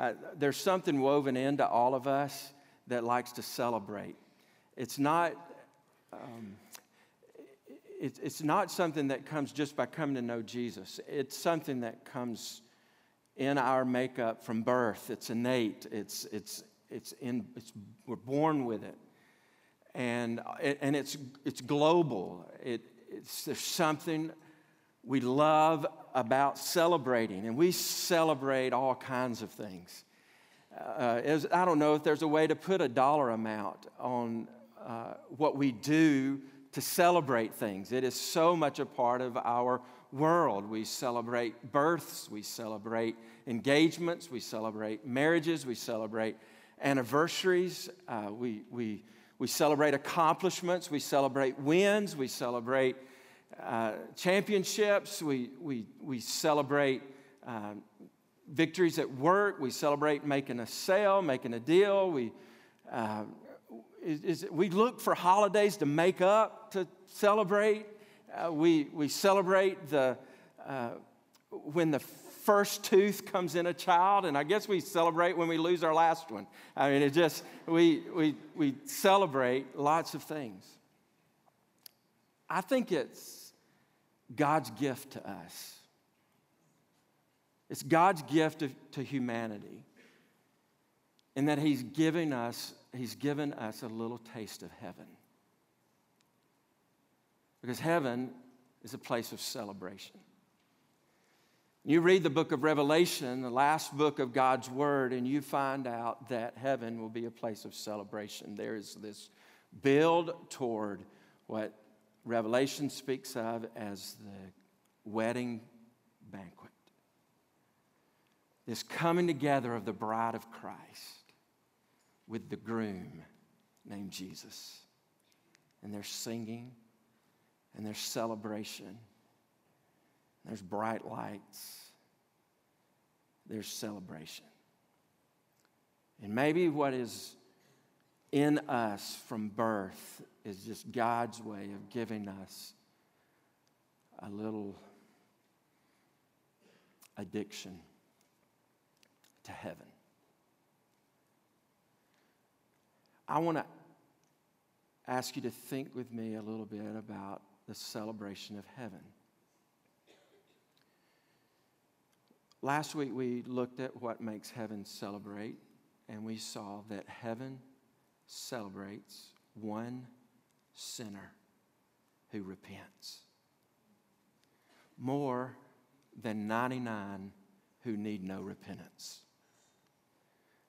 uh, there's something woven into all of us that likes to celebrate. It's not, um, it, it's not something that comes just by coming to know Jesus. It's something that comes in our makeup from birth. It's innate. It's, it's, it's in, it's, we're born with it. And, and it's, it's global. It, it's, there's something we love about celebrating, and we celebrate all kinds of things. Uh, I don't know if there's a way to put a dollar amount on uh, what we do to celebrate things. It is so much a part of our world. We celebrate births, we celebrate engagements, we celebrate marriages, we celebrate anniversaries, uh, we, we, we celebrate accomplishments, we celebrate wins, we celebrate uh, championships, we, we, we celebrate uh, victories at work, we celebrate making a sale, making a deal, we, uh, is, is, we look for holidays to make up, to celebrate. Uh, we, we celebrate the, uh, when the first tooth comes in a child, and I guess we celebrate when we lose our last one. I mean, it just, we, we, we celebrate lots of things. I think it's God's gift to us. It's God's gift to, humanity in that He's giving us, He's given us a little taste of heaven. Because heaven is a place of celebration. You read the book of Revelation, the last book of God's Word, and you find out that heaven will be a place of celebration. There is this build toward what Revelation speaks of as the wedding banquet. This coming together of the bride of Christ with the groom named Jesus. And there's singing and there's celebration. There's bright lights. There's celebration. And maybe what is in us from birth is just God's way of giving us a little addiction to heaven. I want to ask you to think with me a little bit about the celebration of heaven. Last week we looked at what makes heaven celebrate, and we saw that heaven celebrates one sinner who repents. More than 99 who need no repentance.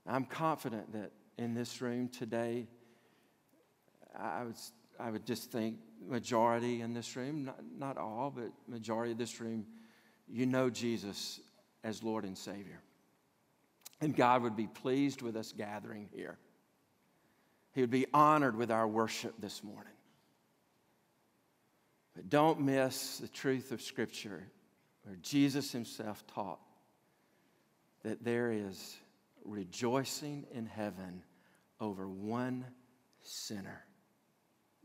I'm confident that in this room today, I would, I would just think majority in this room, not, not all, but majority of this room, you know Jesus as Lord and Savior. And God would be pleased with us gathering here. He would be honored with our worship this morning. But don't miss the truth of Scripture where Jesus himself taught that there is rejoicing in heaven over one sinner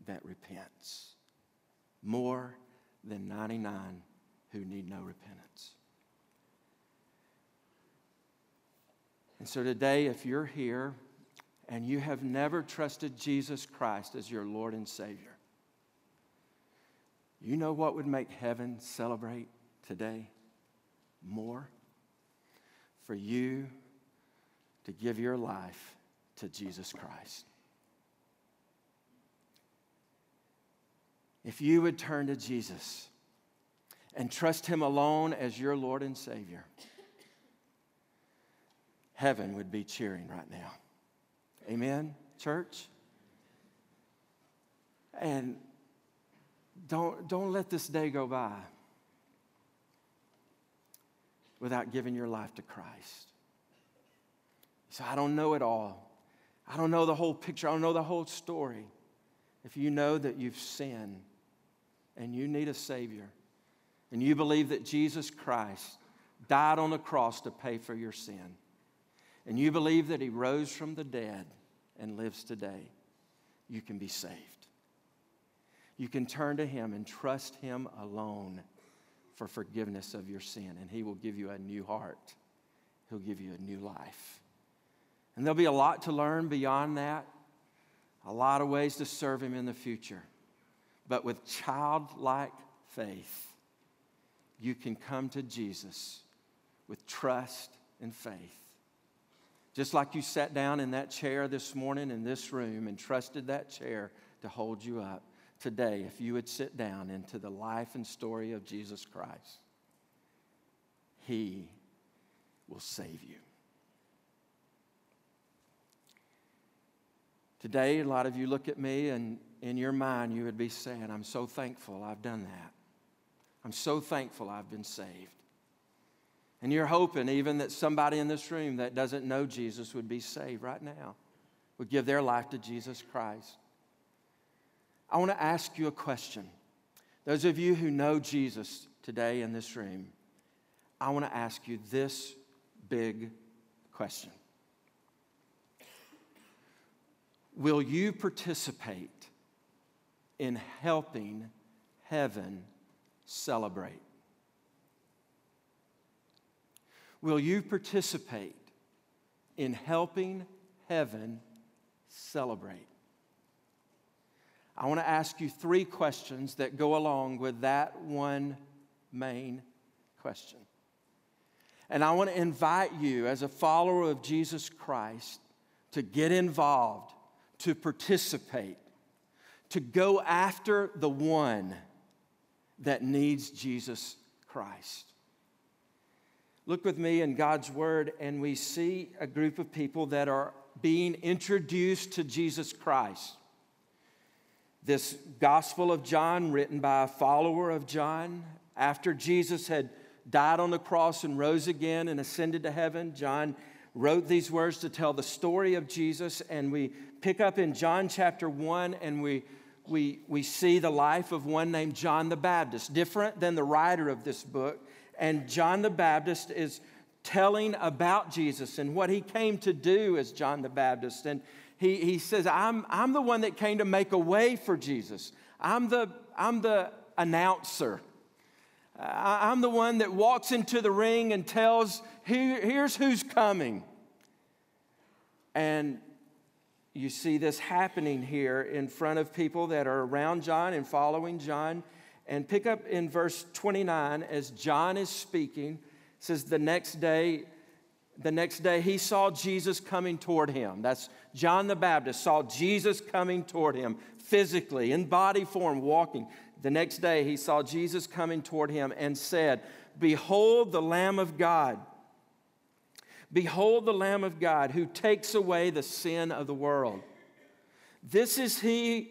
that repents, more than 99 who need no repentance. And so today, if you're here and you have never trusted Jesus Christ as your Lord and Savior, you know what would make heaven celebrate today more? For you to give your life to Jesus Christ. If you would turn to Jesus and trust Him alone as your Lord and Savior, heaven would be cheering right now. Amen, church? And don't, don't let this day go by without giving your life to Christ. So I don't know it all. I don't know the whole picture. I don't know the whole story. If you know that you've sinned and you need a Savior, and you believe that Jesus Christ died on the cross to pay for your sin, and you believe that He rose from the dead and lives today, you can be saved. You can turn to Him and trust Him alone for forgiveness of your sin, and He will give you a new heart He'll give you a new life. And there'll be a lot to learn beyond that, a lot of ways to serve Him in the future. But with childlike faith, you can come to Jesus with trust and faith. Just like you sat down in that chair this morning in this room and trusted that chair to hold you up, today, if you would sit down into the life and story of Jesus Christ, He will save you. Today, a lot of you look at me, and in your mind, you would be saying, I'm so thankful I've done that. I'm so thankful I've been saved. And you're hoping even that somebody in this room that doesn't know Jesus would be saved right now, would give their life to Jesus Christ. I want to ask you a question. Those of you who know Jesus today in this room, I want to ask you this big question Will you participate in helping heaven celebrate? Will you participate in helping heaven celebrate? I want to ask you three questions that go along with that one main question. And I want to invite you, as a follower of Jesus Christ, to get involved, to participate, to go after the one that needs Jesus Christ. Look with me in God's Word, and we see a group of people that are being introduced to Jesus Christ. This Gospel of John, written by a follower of John, after Jesus had died on the cross and rose again and ascended to heaven, John wrote these words to tell the story of Jesus. And we pick up in John chapter 1 and we, we, we see the life of one named John the Baptist, different than the writer of this book. And John the Baptist is telling about Jesus and what he came to do as John the Baptist. And he, he says, I'm, I'm the one that came to make a way for Jesus. I'm the, I'm the announcer. I'm the one that walks into the ring and tells, Here, here's who's coming. And you see this happening here in front of people that are around John and following John. And pick up in verse 29 as John is speaking, says, The next day, the next day he saw Jesus coming toward him. That's John the Baptist saw Jesus coming toward him physically, in body form, walking. The next day he saw Jesus coming toward him and said, Behold the Lamb of God. Behold the Lamb of God who takes away the sin of the world. This is he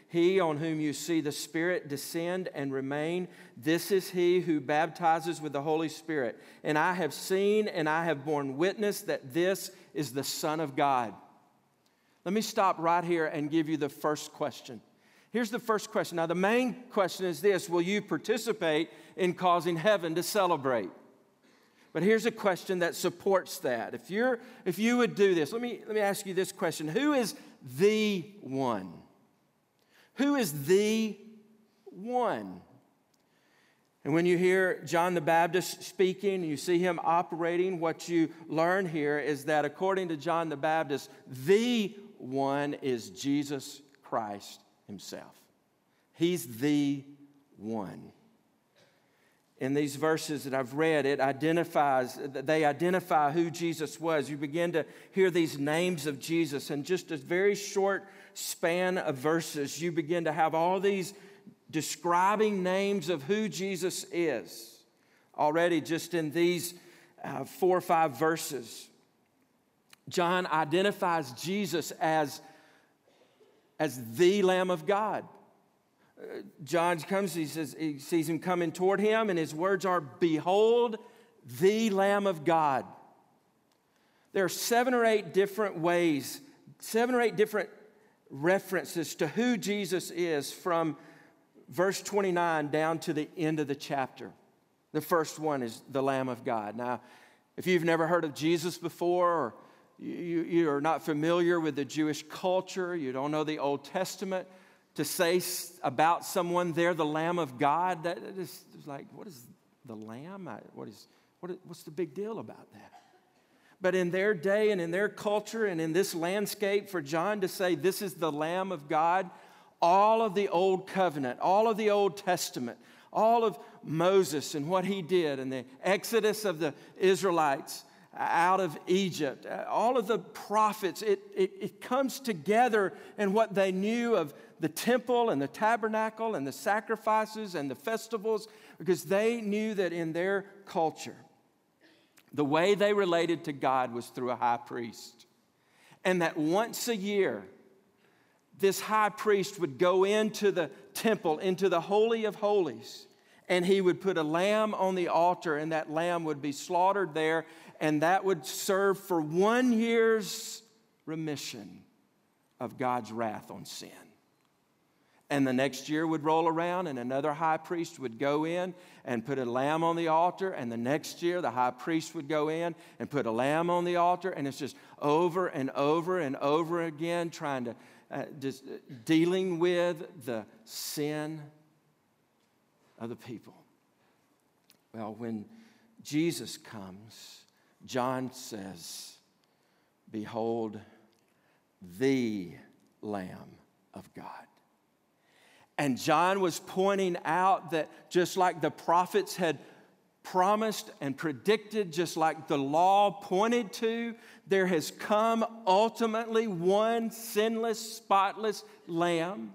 He on whom you see the Spirit descend and remain, this is he who baptizes with the Holy Spirit. And I have seen and I have borne witness that this is the Son of God. Let me stop right here and give you the first question. Here's the first question. Now, the main question is this Will you participate in causing heaven to celebrate? But here's a question that supports that. If, you're, if you would do this, let me, let me ask you this question Who is the one? Who is the one? And when you hear John the Baptist speaking, you see him operating, what you learn here is that according to John the Baptist, the one is Jesus Christ himself. He's the one. In these verses that I've read, it identifies, they identify who Jesus was. You begin to hear these names of Jesus, and just a very short span of verses, you begin to have all these describing names of who Jesus is. Already, just in these uh, four or five verses, John identifies Jesus as as the Lamb of God. Uh, John comes, he says, he sees him coming toward him, and his words are, Behold, the Lamb of God. There are seven or eight different ways, seven or eight different references to who Jesus is from verse 29 down to the end of the chapter. The first one is the Lamb of God. Now, if you've never heard of Jesus before, or you, you are not familiar with the Jewish culture, you don't know the Old Testament, to say about someone they're the Lamb of God, that is like, what is the Lamb? What is, what, what's the big deal about that? But in their day and in their culture and in this landscape, for John to say, This is the Lamb of God, all of the Old Covenant, all of the Old Testament, all of Moses and what he did, and the exodus of the Israelites out of Egypt, all of the prophets, it, it, it comes together in what they knew of the temple and the tabernacle and the sacrifices and the festivals, because they knew that in their culture, the way they related to God was through a high priest. And that once a year, this high priest would go into the temple, into the Holy of Holies, and he would put a lamb on the altar, and that lamb would be slaughtered there, and that would serve for one year's remission of God's wrath on sin. And the next year would roll around, and another high priest would go in and put a lamb on the altar. And the next year, the high priest would go in and put a lamb on the altar. And it's just over and over and over again, trying to, uh, just dealing with the sin of the people. Well, when Jesus comes, John says, Behold, the Lamb of God. And John was pointing out that just like the prophets had promised and predicted, just like the law pointed to, there has come ultimately one sinless, spotless lamb.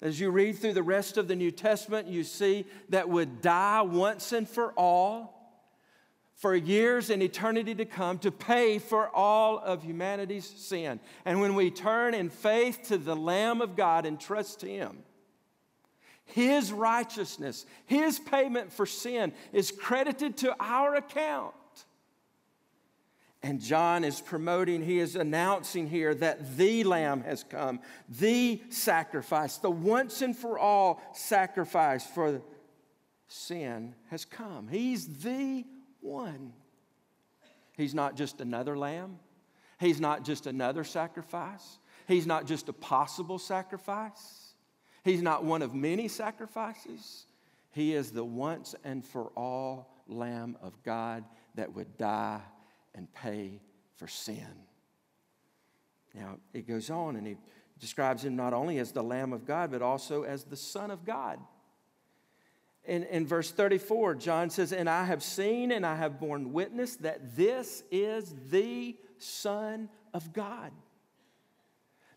As you read through the rest of the New Testament, you see that would die once and for all, for years and eternity to come, to pay for all of humanity's sin. And when we turn in faith to the Lamb of God and trust Him, his righteousness, His payment for sin is credited to our account. And John is promoting, he is announcing here that the Lamb has come, the sacrifice, the once and for all sacrifice for sin has come. He's the one. He's not just another lamb, he's not just another sacrifice, he's not just a possible sacrifice. He's not one of many sacrifices. He is the once and for all Lamb of God that would die and pay for sin. Now, it goes on and he describes him not only as the Lamb of God, but also as the Son of God. In, in verse 34, John says, And I have seen and I have borne witness that this is the Son of God.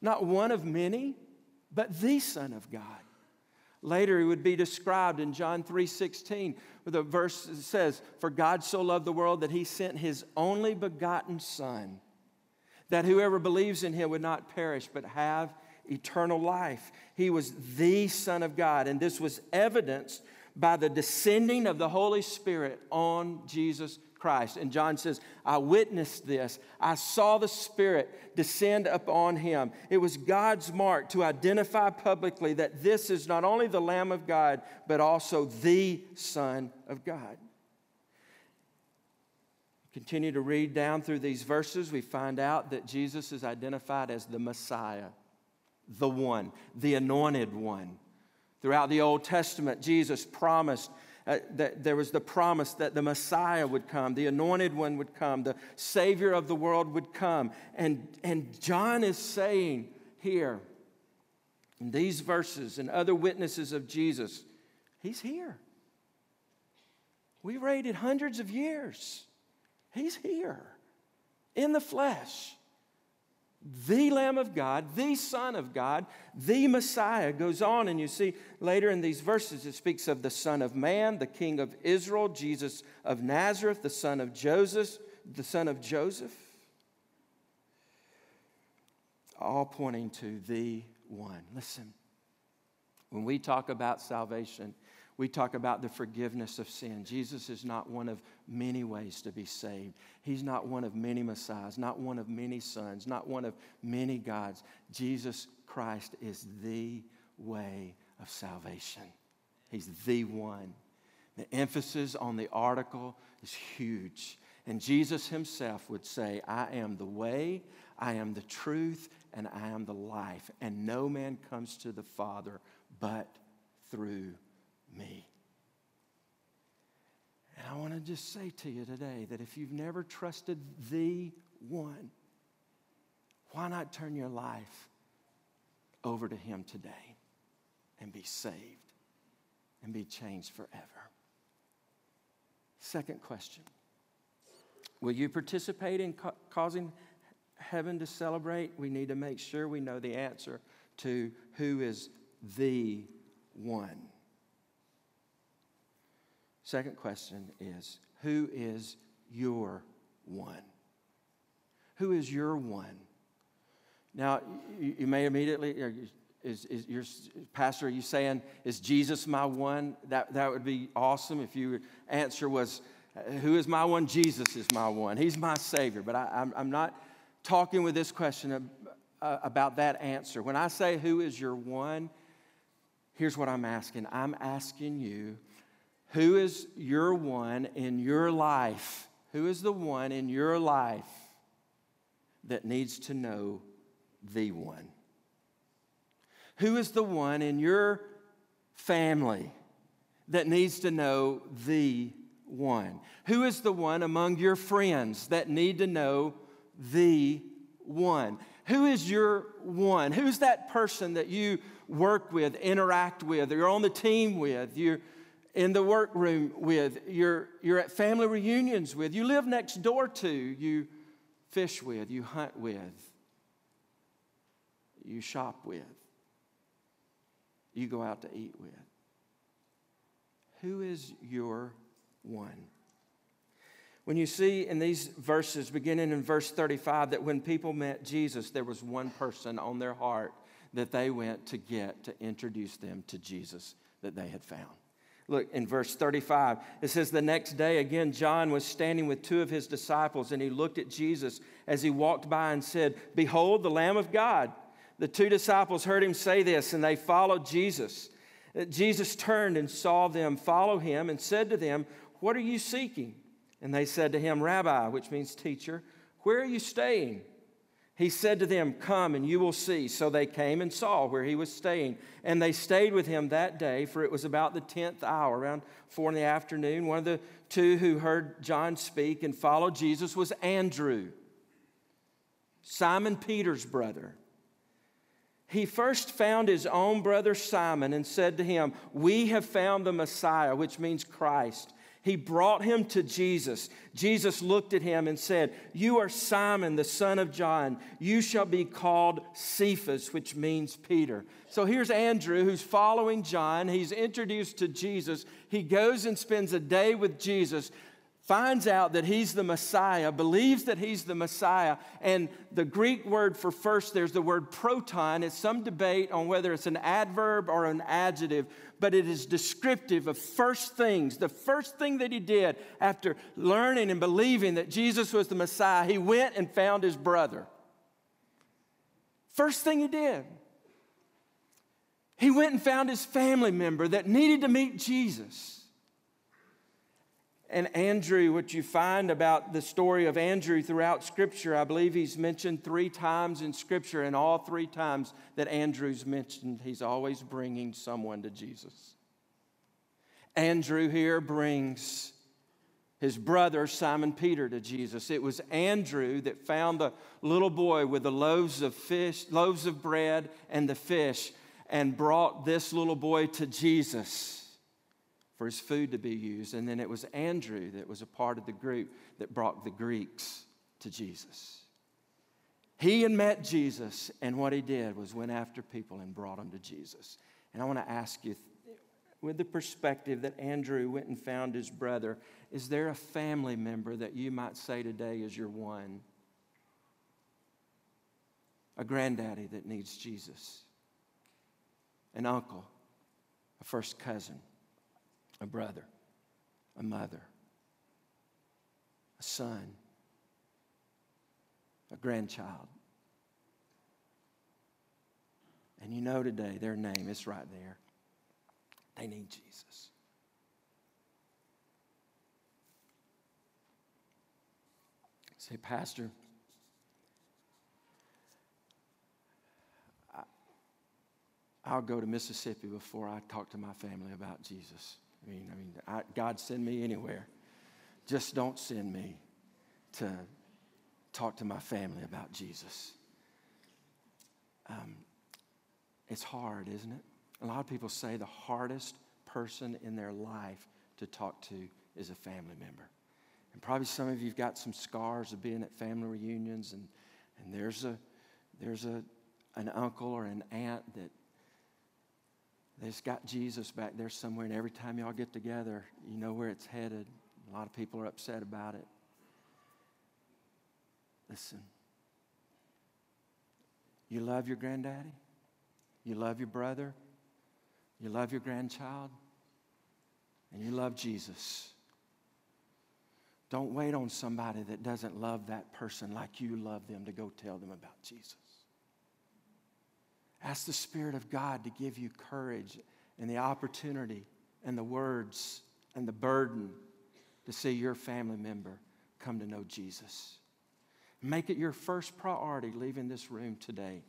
Not one of many, but the Son of God. Later, he would be described in John 3:16, where the verse says, "For God so loved the world that he sent his only begotten Son, that whoever believes in him would not perish but have eternal life." He was the Son of God, and this was evidenced by the descending of the Holy Spirit on Jesus Christ. And John says, I witnessed this. I saw the Spirit descend upon him. It was God's mark to identify publicly that this is not only the Lamb of God, but also the Son of God. Continue to read down through these verses, we find out that Jesus is identified as the Messiah, the one, the anointed one. Throughout the Old Testament, Jesus promised uh, that there was the promise that the Messiah would come, the anointed one would come, the Savior of the world would come. And, and John is saying here, in these verses and other witnesses of Jesus, He's here. We waited hundreds of years. He's here in the flesh the Lamb of God, the Son of God, the Messiah goes on, and you see later in these verses it speaks of the Son of Man, the King of Israel, Jesus of Nazareth, the son of Joseph, the son of Joseph. All pointing to the one. Listen, when we talk about salvation, We talk about the forgiveness of sin. Jesus is not one of many ways to be saved. He's not one of many messiahs, not one of many sons, not one of many gods. Jesus Christ is the way of salvation. He's the one. The emphasis on the article is huge. And Jesus himself would say, I am the way, I am the truth, and I am the life. And no man comes to the Father but through me. And I want to just say to you today that if you've never trusted the one, why not turn your life over to Him today and be saved and be changed forever? Second question Will you participate in ca- causing heaven to celebrate? We need to make sure we know the answer to who is the one. Second question is Who is your one? Who is your one? Now, you, you may immediately, is, is your pastor, are you saying, is Jesus my one? That, that would be awesome if your answer was, uh, who is my one? Jesus is my one. He's my Savior. But I, I'm, I'm not talking with this question uh, about that answer. When I say, who is your one? Here's what I'm asking I'm asking you who is your one in your life? Who is the one in your life that needs to know the one? Who is the one in your family that needs to know the one? Who is the one among your friends that need to know the one? Who is your one? Who's that person that you work with, interact with, or you're on the team with? You're in the workroom with, you're, you're at family reunions with, you live next door to, you fish with, you hunt with, you shop with, you go out to eat with. Who is your one? When you see in these verses, beginning in verse 35, that when people met Jesus, there was one person on their heart that they went to get to introduce them to Jesus that they had found. Look in verse 35. It says, The next day, again, John was standing with two of his disciples, and he looked at Jesus as he walked by and said, Behold, the Lamb of God. The two disciples heard him say this, and they followed Jesus. Uh, Jesus turned and saw them follow him and said to them, What are you seeking? And they said to him, Rabbi, which means teacher, where are you staying? He said to them, Come and you will see. So they came and saw where he was staying. And they stayed with him that day, for it was about the 10th hour, around four in the afternoon. One of the two who heard John speak and followed Jesus was Andrew, Simon Peter's brother. He first found his own brother Simon and said to him, We have found the Messiah, which means Christ. He brought him to Jesus. Jesus looked at him and said, You are Simon, the son of John. You shall be called Cephas, which means Peter. So here's Andrew who's following John. He's introduced to Jesus. He goes and spends a day with Jesus finds out that he's the Messiah, believes that he's the Messiah, and the Greek word for first, there's the word proton. It's some debate on whether it's an adverb or an adjective, but it is descriptive of first things. The first thing that he did after learning and believing that Jesus was the Messiah, he went and found his brother. First thing he did. He went and found his family member that needed to meet Jesus. And Andrew, what you find about the story of Andrew throughout Scripture, I believe he's mentioned three times in Scripture, and all three times that Andrew's mentioned, he's always bringing someone to Jesus. Andrew here brings his brother Simon Peter to Jesus. It was Andrew that found the little boy with the loaves of fish, loaves of bread and the fish, and brought this little boy to Jesus for his food to be used. And then it was Andrew that was a part of the group that brought the Greeks to Jesus. He had met Jesus, and what he did was went after people and brought them to Jesus. And I want to ask you, with the perspective that Andrew went and found his brother, is there a family member that you might say today is your one? A granddaddy that needs Jesus, an uncle, a first cousin, a brother, a mother, a son, a grandchild. And you know today their name is right there. They need Jesus. Say, Pastor, I'll go to Mississippi before I talk to my family about Jesus. I mean, I mean, I, God send me anywhere. Just don't send me to talk to my family about Jesus. Um, it's hard, isn't it? A lot of people say the hardest person in their life to talk to is a family member. And probably some of you've got some scars of being at family reunions, and, and there's, a, there's a, an uncle or an aunt that they've got Jesus back there somewhere, and every time y'all get together, you know where it's headed. A lot of people are upset about it. Listen, you love your granddaddy, you love your brother, you love your grandchild, and you love Jesus. Don't wait on somebody that doesn't love that person like you love them to go tell them about Jesus. Ask the Spirit of God to give you courage and the opportunity and the words and the burden to see your family member come to know Jesus. Make it your first priority leaving this room today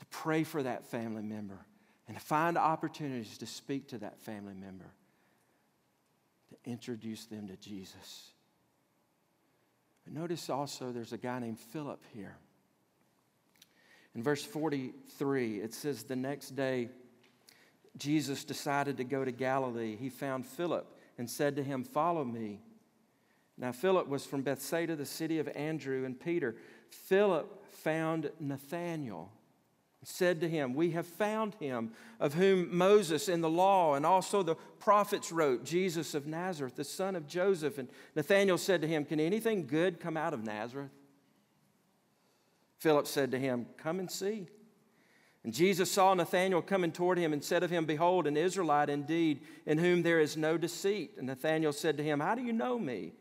to pray for that family member and to find opportunities to speak to that family member, to introduce them to Jesus. But notice also there's a guy named Philip here. In verse 43, it says, The next day, Jesus decided to go to Galilee. He found Philip and said to him, Follow me. Now, Philip was from Bethsaida, the city of Andrew and Peter. Philip found Nathanael and said to him, We have found him of whom Moses in the law and also the prophets wrote, Jesus of Nazareth, the son of Joseph. And Nathanael said to him, Can anything good come out of Nazareth? Philip said to him, Come and see. And Jesus saw Nathanael coming toward him and said of him, Behold, an Israelite indeed, in whom there is no deceit. And Nathanael said to him, How do you know me?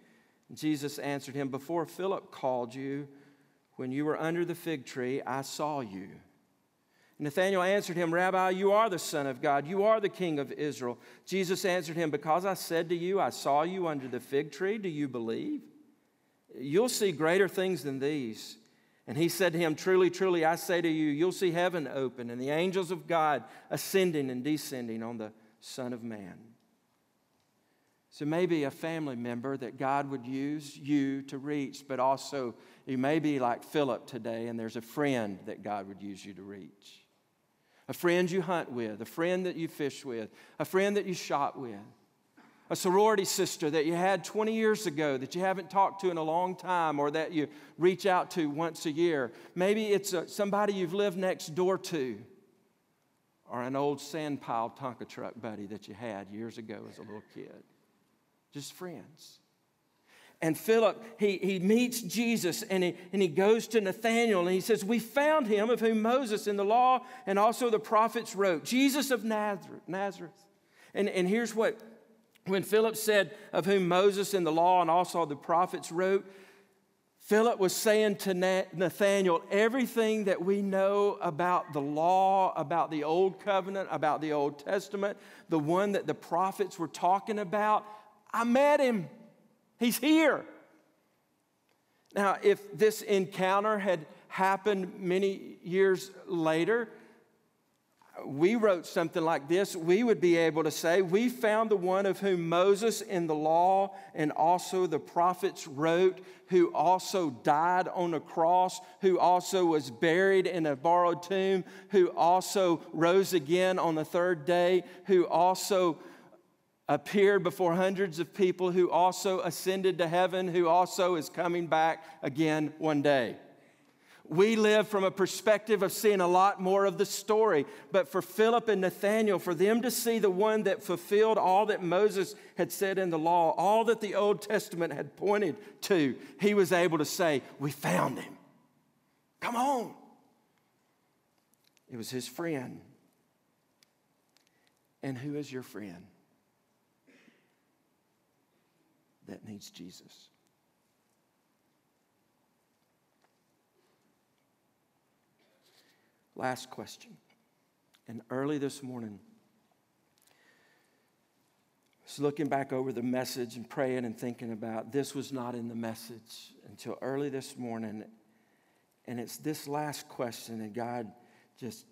And Jesus answered him, Before Philip called you, when you were under the fig tree, I saw you. Nathanael answered him, Rabbi, you are the Son of God. You are the King of Israel. Jesus answered him, Because I said to you, I saw you under the fig tree, do you believe? You'll see greater things than these. And he said to him, Truly, truly, I say to you, you'll see heaven open and the angels of God ascending and descending on the Son of Man. So maybe a family member that God would use you to reach, but also you may be like Philip today, and there's a friend that God would use you to reach. A friend you hunt with, a friend that you fish with, a friend that you shot with a sorority sister that you had 20 years ago that you haven't talked to in a long time or that you reach out to once a year. Maybe it's a, somebody you've lived next door to or an old sand pile Tonka truck buddy that you had years ago as a little kid. Just friends. And Philip, he, he meets Jesus and he, and he goes to Nathanael and he says, We found him of whom Moses in the law and also the prophets wrote, Jesus of Nazareth. Nazareth. And, and here's what when Philip said, Of whom Moses in the law and also the prophets wrote, Philip was saying to Nathanael everything that we know about the law, about the Old Covenant, about the Old Testament, the one that the prophets were talking about. I met him. He's here. Now, if this encounter had happened many years later, we wrote something like this, we would be able to say, We found the one of whom Moses in the law and also the prophets wrote, who also died on a cross, who also was buried in a borrowed tomb, who also rose again on the third day, who also appeared before hundreds of people, who also ascended to heaven, who also is coming back again one day. We live from a perspective of seeing a lot more of the story. But for Philip and Nathanael, for them to see the one that fulfilled all that Moses had said in the law, all that the Old Testament had pointed to, he was able to say, We found him. Come on. It was his friend. And who is your friend? that needs Jesus. Last question. And early this morning, was looking back over the message and praying and thinking about this was not in the message until early this morning. And it's this last question that God just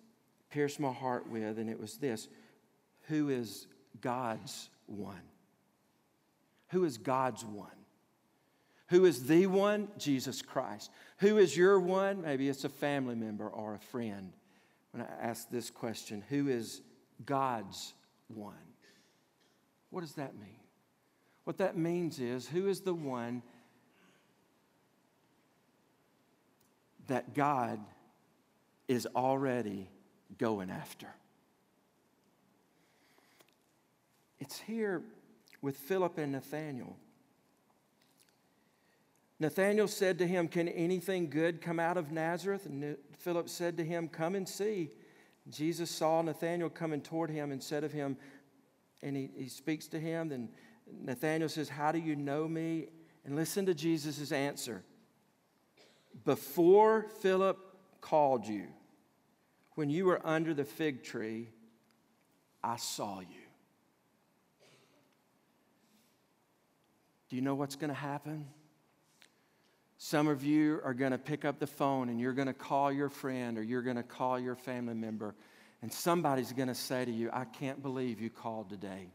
pierced my heart with, and it was this Who is God's one? Who is God's one? Who is the one? Jesus Christ. Who is your one? Maybe it's a family member or a friend. When I ask this question, who is God's one? What does that mean? What that means is, who is the one that God is already going after? It's here with Philip and Nathanael. Nathanael said to him, Can anything good come out of Nazareth? And Philip said to him, Come and see. Jesus saw Nathanael coming toward him and said of him, and he, he speaks to him. Then Nathanael says, How do you know me? And listen to Jesus' answer. Before Philip called you, when you were under the fig tree, I saw you. Do you know what's going to happen? Some of you are going to pick up the phone and you're going to call your friend or you're going to call your family member, and somebody's going to say to you, I can't believe you called today.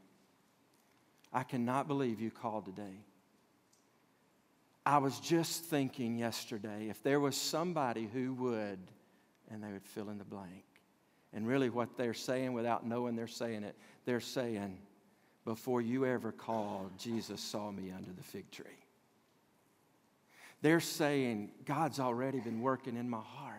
I cannot believe you called today. I was just thinking yesterday if there was somebody who would, and they would fill in the blank. And really, what they're saying without knowing they're saying it, they're saying, Before you ever called, Jesus saw me under the fig tree. They're saying, God's already been working in my heart.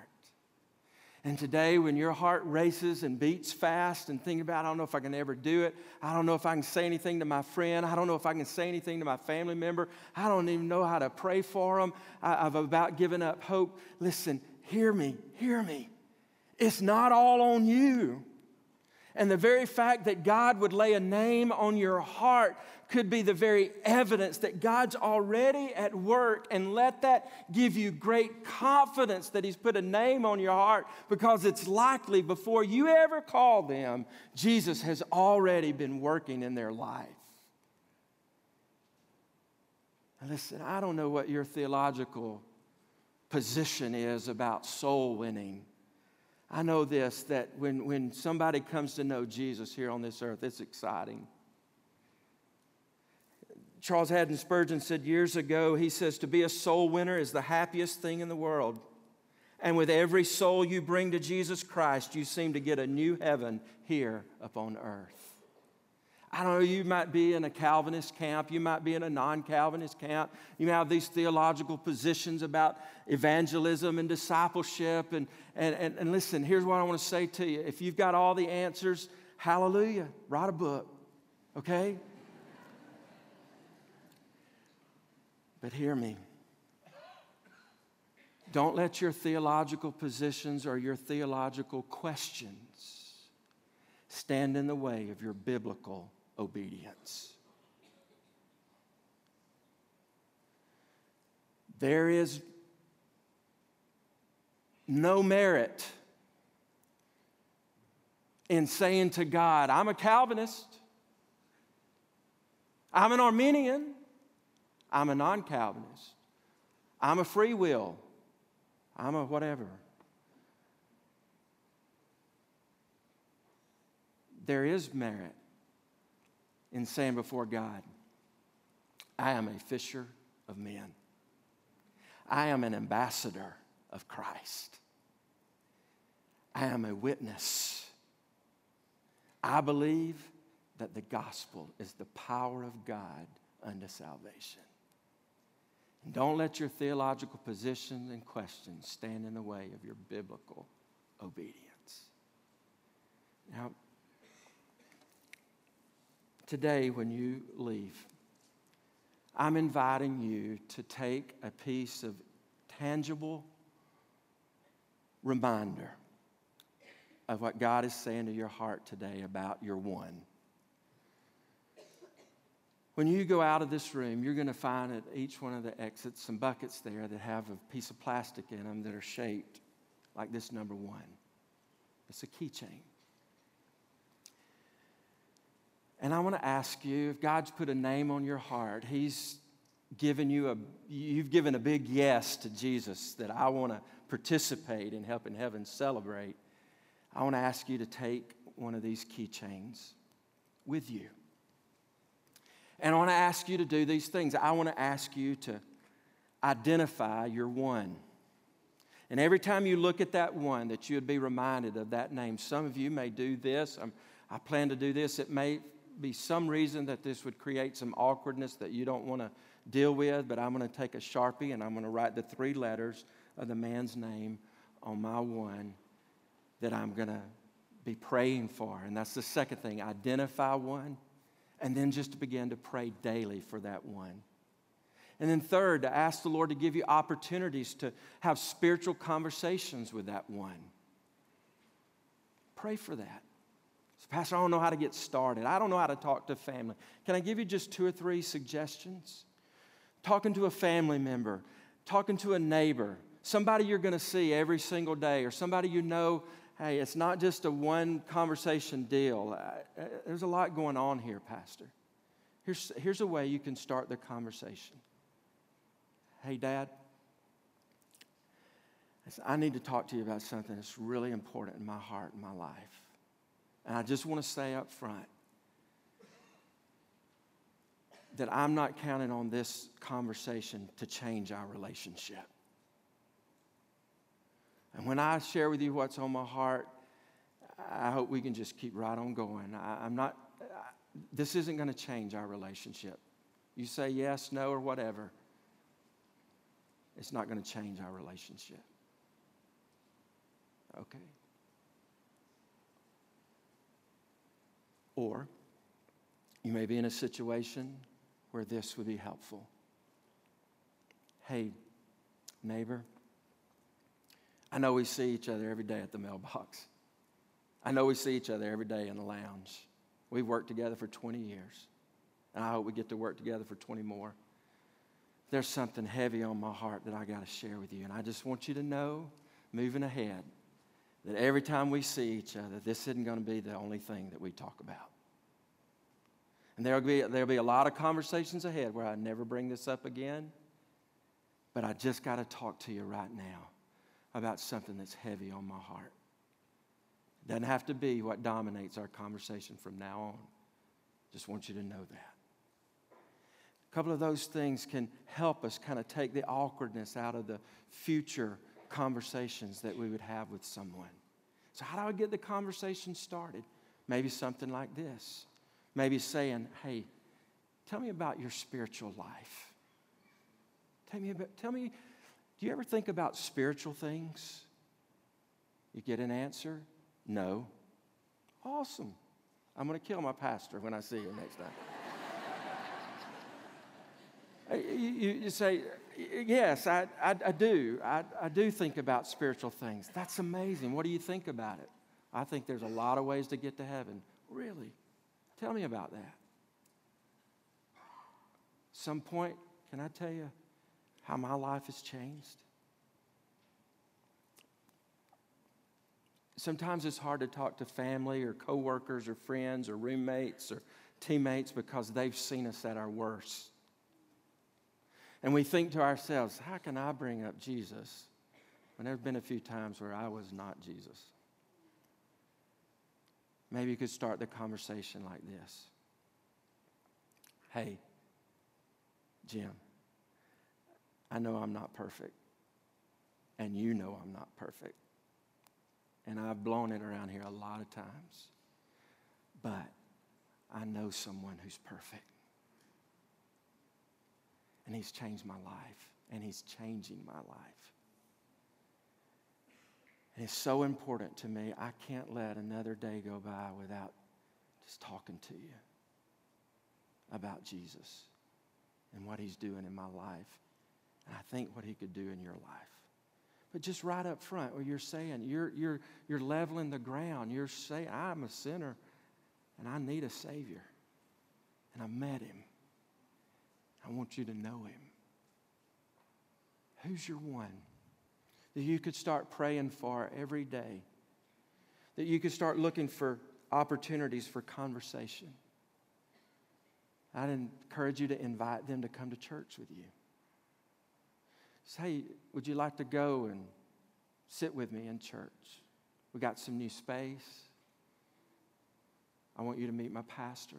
And today, when your heart races and beats fast and thinking about, I don't know if I can ever do it. I don't know if I can say anything to my friend. I don't know if I can say anything to my family member. I don't even know how to pray for them. I, I've about given up hope. Listen, hear me, hear me. It's not all on you. And the very fact that God would lay a name on your heart could be the very evidence that God's already at work, and let that give you great confidence that He's put a name on your heart because it's likely before you ever call them, Jesus has already been working in their life. Now listen, I don't know what your theological position is about soul winning. I know this that when, when somebody comes to know Jesus here on this earth, it's exciting. Charles Haddon Spurgeon said years ago, he says, To be a soul winner is the happiest thing in the world. And with every soul you bring to Jesus Christ, you seem to get a new heaven here upon earth. I don't know, you might be in a Calvinist camp, you might be in a non Calvinist camp. You have these theological positions about evangelism and discipleship. And, and, and, and listen, here's what I want to say to you. If you've got all the answers, hallelujah, write a book, okay? But hear me. Don't let your theological positions or your theological questions stand in the way of your biblical obedience. There is no merit in saying to God, I'm a Calvinist, I'm an Arminian, I'm a non Calvinist, I'm a free will, I'm a whatever. There is merit in saying before God, I am a fisher of men. I am an ambassador of Christ. I am a witness. I believe that the gospel is the power of God unto salvation. And don't let your theological positions and questions stand in the way of your biblical obedience. Now, today when you leave, I'm inviting you to take a piece of tangible reminder of what God is saying to your heart today about your one. When you go out of this room, you're going to find at each one of the exits some buckets there that have a piece of plastic in them that are shaped like this number one. It's a keychain. And I want to ask you if God's put a name on your heart, He's given you a, you've given a big yes to Jesus that I want to participate in helping heaven celebrate. I want to ask you to take one of these keychains with you. And I want to ask you to do these things. I want to ask you to identify your one. And every time you look at that one, that you would be reminded of that name. Some of you may do this. I'm, I plan to do this. It may be some reason that this would create some awkwardness that you don't want to deal with, but I'm going to take a Sharpie and I'm going to write the three letters of the man's name on my one that I'm going to be praying for. And that's the second thing identify one, and then just to begin to pray daily for that one. And then, third, to ask the Lord to give you opportunities to have spiritual conversations with that one. Pray for that. Pastor, I don't know how to get started. I don't know how to talk to family. Can I give you just two or three suggestions? Talking to a family member, talking to a neighbor, somebody you're going to see every single day, or somebody you know hey, it's not just a one conversation deal. Uh, uh, there's a lot going on here, Pastor. Here's, here's a way you can start the conversation. Hey, Dad, I need to talk to you about something that's really important in my heart and my life. And I just want to say up front that I'm not counting on this conversation to change our relationship. And when I share with you what's on my heart, I hope we can just keep right on going. I, am not, I, this isn't going to change our relationship. You say yes, no, or whatever, it's not going to change our relationship. Okay? Or you may be in a situation where this would be helpful. Hey, neighbor, I know we see each other every day at the mailbox. I know we see each other every day in the lounge. We've worked together for 20 years, and I hope we get to work together for 20 more. There's something heavy on my heart that I got to share with you, and I just want you to know, moving ahead, that every time we see each other, this isn't going to be the only thing that we talk about. And there'll be, there'll be a lot of conversations ahead where I never bring this up again, but I just got to talk to you right now about something that's heavy on my heart. It doesn't have to be what dominates our conversation from now on. Just want you to know that. A couple of those things can help us kind of take the awkwardness out of the future conversations that we would have with someone. So, how do I get the conversation started? Maybe something like this. Maybe saying, hey, tell me about your spiritual life. Tell me about, tell me do you ever think about spiritual things? You get an answer? No. Awesome. I'm going to kill my pastor when I see him next time. you, you, say, Yes, I, I, I do. I, I do think about spiritual things. That's amazing. What do you think about it? I think there's a lot of ways to get to heaven. Really? Tell me about that. Some point, can I tell you? how my life has changed? Sometimes it's hard to talk to family or coworkers or friends or roommates or teammates because they've seen us at our worst. And we think to ourselves, how can I bring up Jesus when there have been a few times where I was not Jesus? Maybe you could start the conversation like this Hey, Jim. I know I'm not perfect. And you know I'm not perfect. And I've blown it around here a lot of times. But I know someone who's perfect. And he's changed my life. And he's changing my life. And it's so important to me. I can't let another day go by without just talking to you about Jesus and what he's doing in my life. And I think what he could do in your life. But just right up front, where you're saying, you're, you're, you're leveling the ground. You're saying, I'm a sinner and I need a Savior. And I met him. I want you to know him. Who's your one that you could start praying for every day? That you could start looking for opportunities for conversation? I'd encourage you to invite them to come to church with you. Say, would you like to go and sit with me in church? We got some new space. I want you to meet my pastor.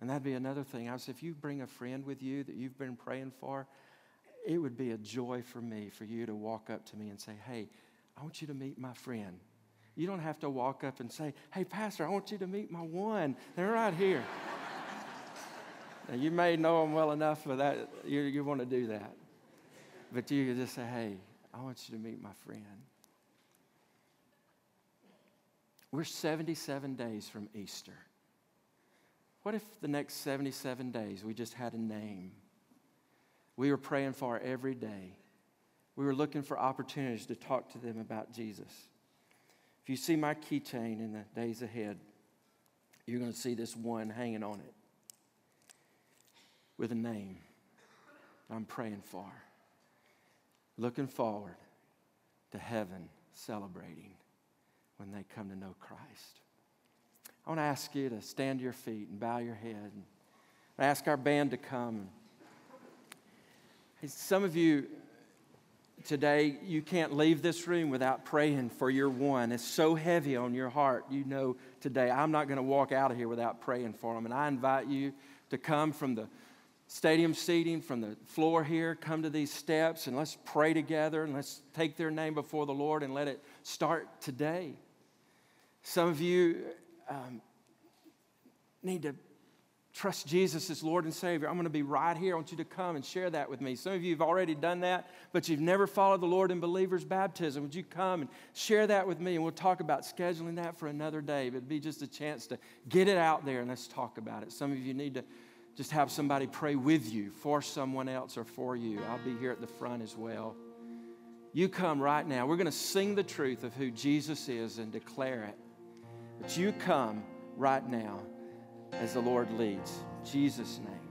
And that'd be another thing. I was, if you bring a friend with you that you've been praying for, it would be a joy for me for you to walk up to me and say, Hey, I want you to meet my friend. You don't have to walk up and say, Hey, Pastor, I want you to meet my one. They're right here. now, you may know them well enough for that. You, you want to do that. But you can just say, Hey, I want you to meet my friend. We're 77 days from Easter. What if the next 77 days we just had a name? We were praying for every day. We were looking for opportunities to talk to them about Jesus. If you see my keychain in the days ahead, you're going to see this one hanging on it with a name I'm praying for. Looking forward to heaven celebrating when they come to know Christ. I want to ask you to stand to your feet and bow your head. And ask our band to come. Some of you today, you can't leave this room without praying for your one. It's so heavy on your heart. You know today, I'm not going to walk out of here without praying for them. And I invite you to come from the stadium seating, from the floor here, come to these steps, and let's pray together and let's take their name before the Lord and let it start today. Some of you um, need to trust Jesus as Lord and Savior, I'm going to be right here. I want you to come and share that with me. Some of you have already done that, but you've never followed the Lord in believers' baptism. Would you come and share that with me? And we'll talk about scheduling that for another day. But it'd be just a chance to get it out there and let's talk about it. Some of you need to just have somebody pray with you for someone else or for you. I'll be here at the front as well. You come right now. We're going to sing the truth of who Jesus is and declare it. But you come right now as the Lord leads. In Jesus' name.